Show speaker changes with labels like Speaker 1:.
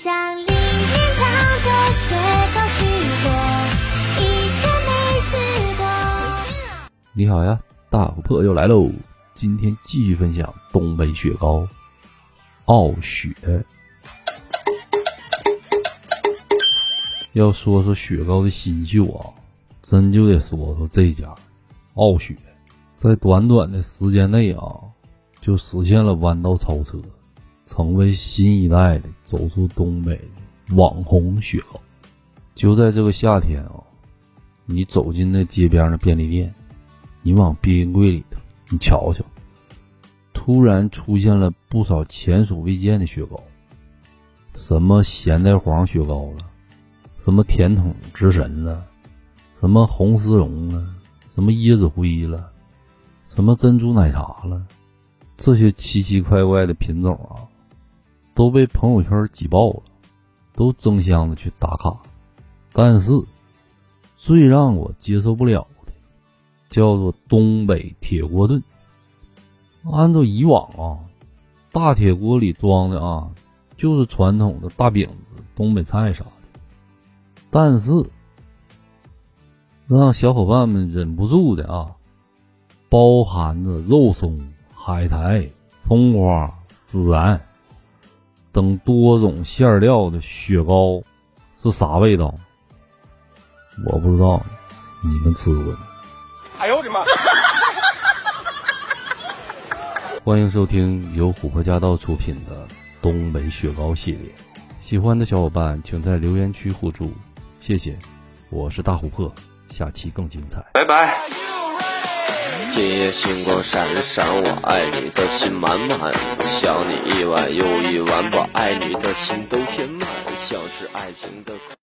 Speaker 1: 乡里面藏着雪糕许多，一个没吃过。
Speaker 2: 你好呀，大琥珀又来喽！今天继续分享东北雪糕——傲雪。要说说雪糕的新秀啊，真就得说说这家傲雪，在短短的时间内啊，就实现了弯道超车，成为新一代的走出东北的网红雪糕。就在这个夏天啊，你走进那街边的便利店，你往冰柜里头你瞧瞧，突然出现了不少前所未见的雪糕，什么咸蛋黄雪糕了。什么甜筒之神了，什么红丝绒了，什么椰子灰了，什么珍珠奶茶了，这些奇奇怪怪的品种啊，都被朋友圈挤爆了，都争相的去打卡。但是最让我接受不了的，叫做东北铁锅炖。按照以往啊，大铁锅里装的啊，就是传统的大饼子、东北菜啥的。但是，让小伙伴们忍不住的啊，包含着肉松、海苔、葱花、孜然等多种馅料的雪糕是啥味道？我不知道，你们吃过吗？哎呦我的妈！欢迎收听由琥珀驾到出品的东北雪糕系列，喜欢的小伙伴请在留言区互助。谢谢，我是大琥珀，下期更精彩，
Speaker 3: 拜拜。今夜星光闪闪，我爱你的心满满，想你一晚又一晚，把爱你的心都填满，像是爱情的。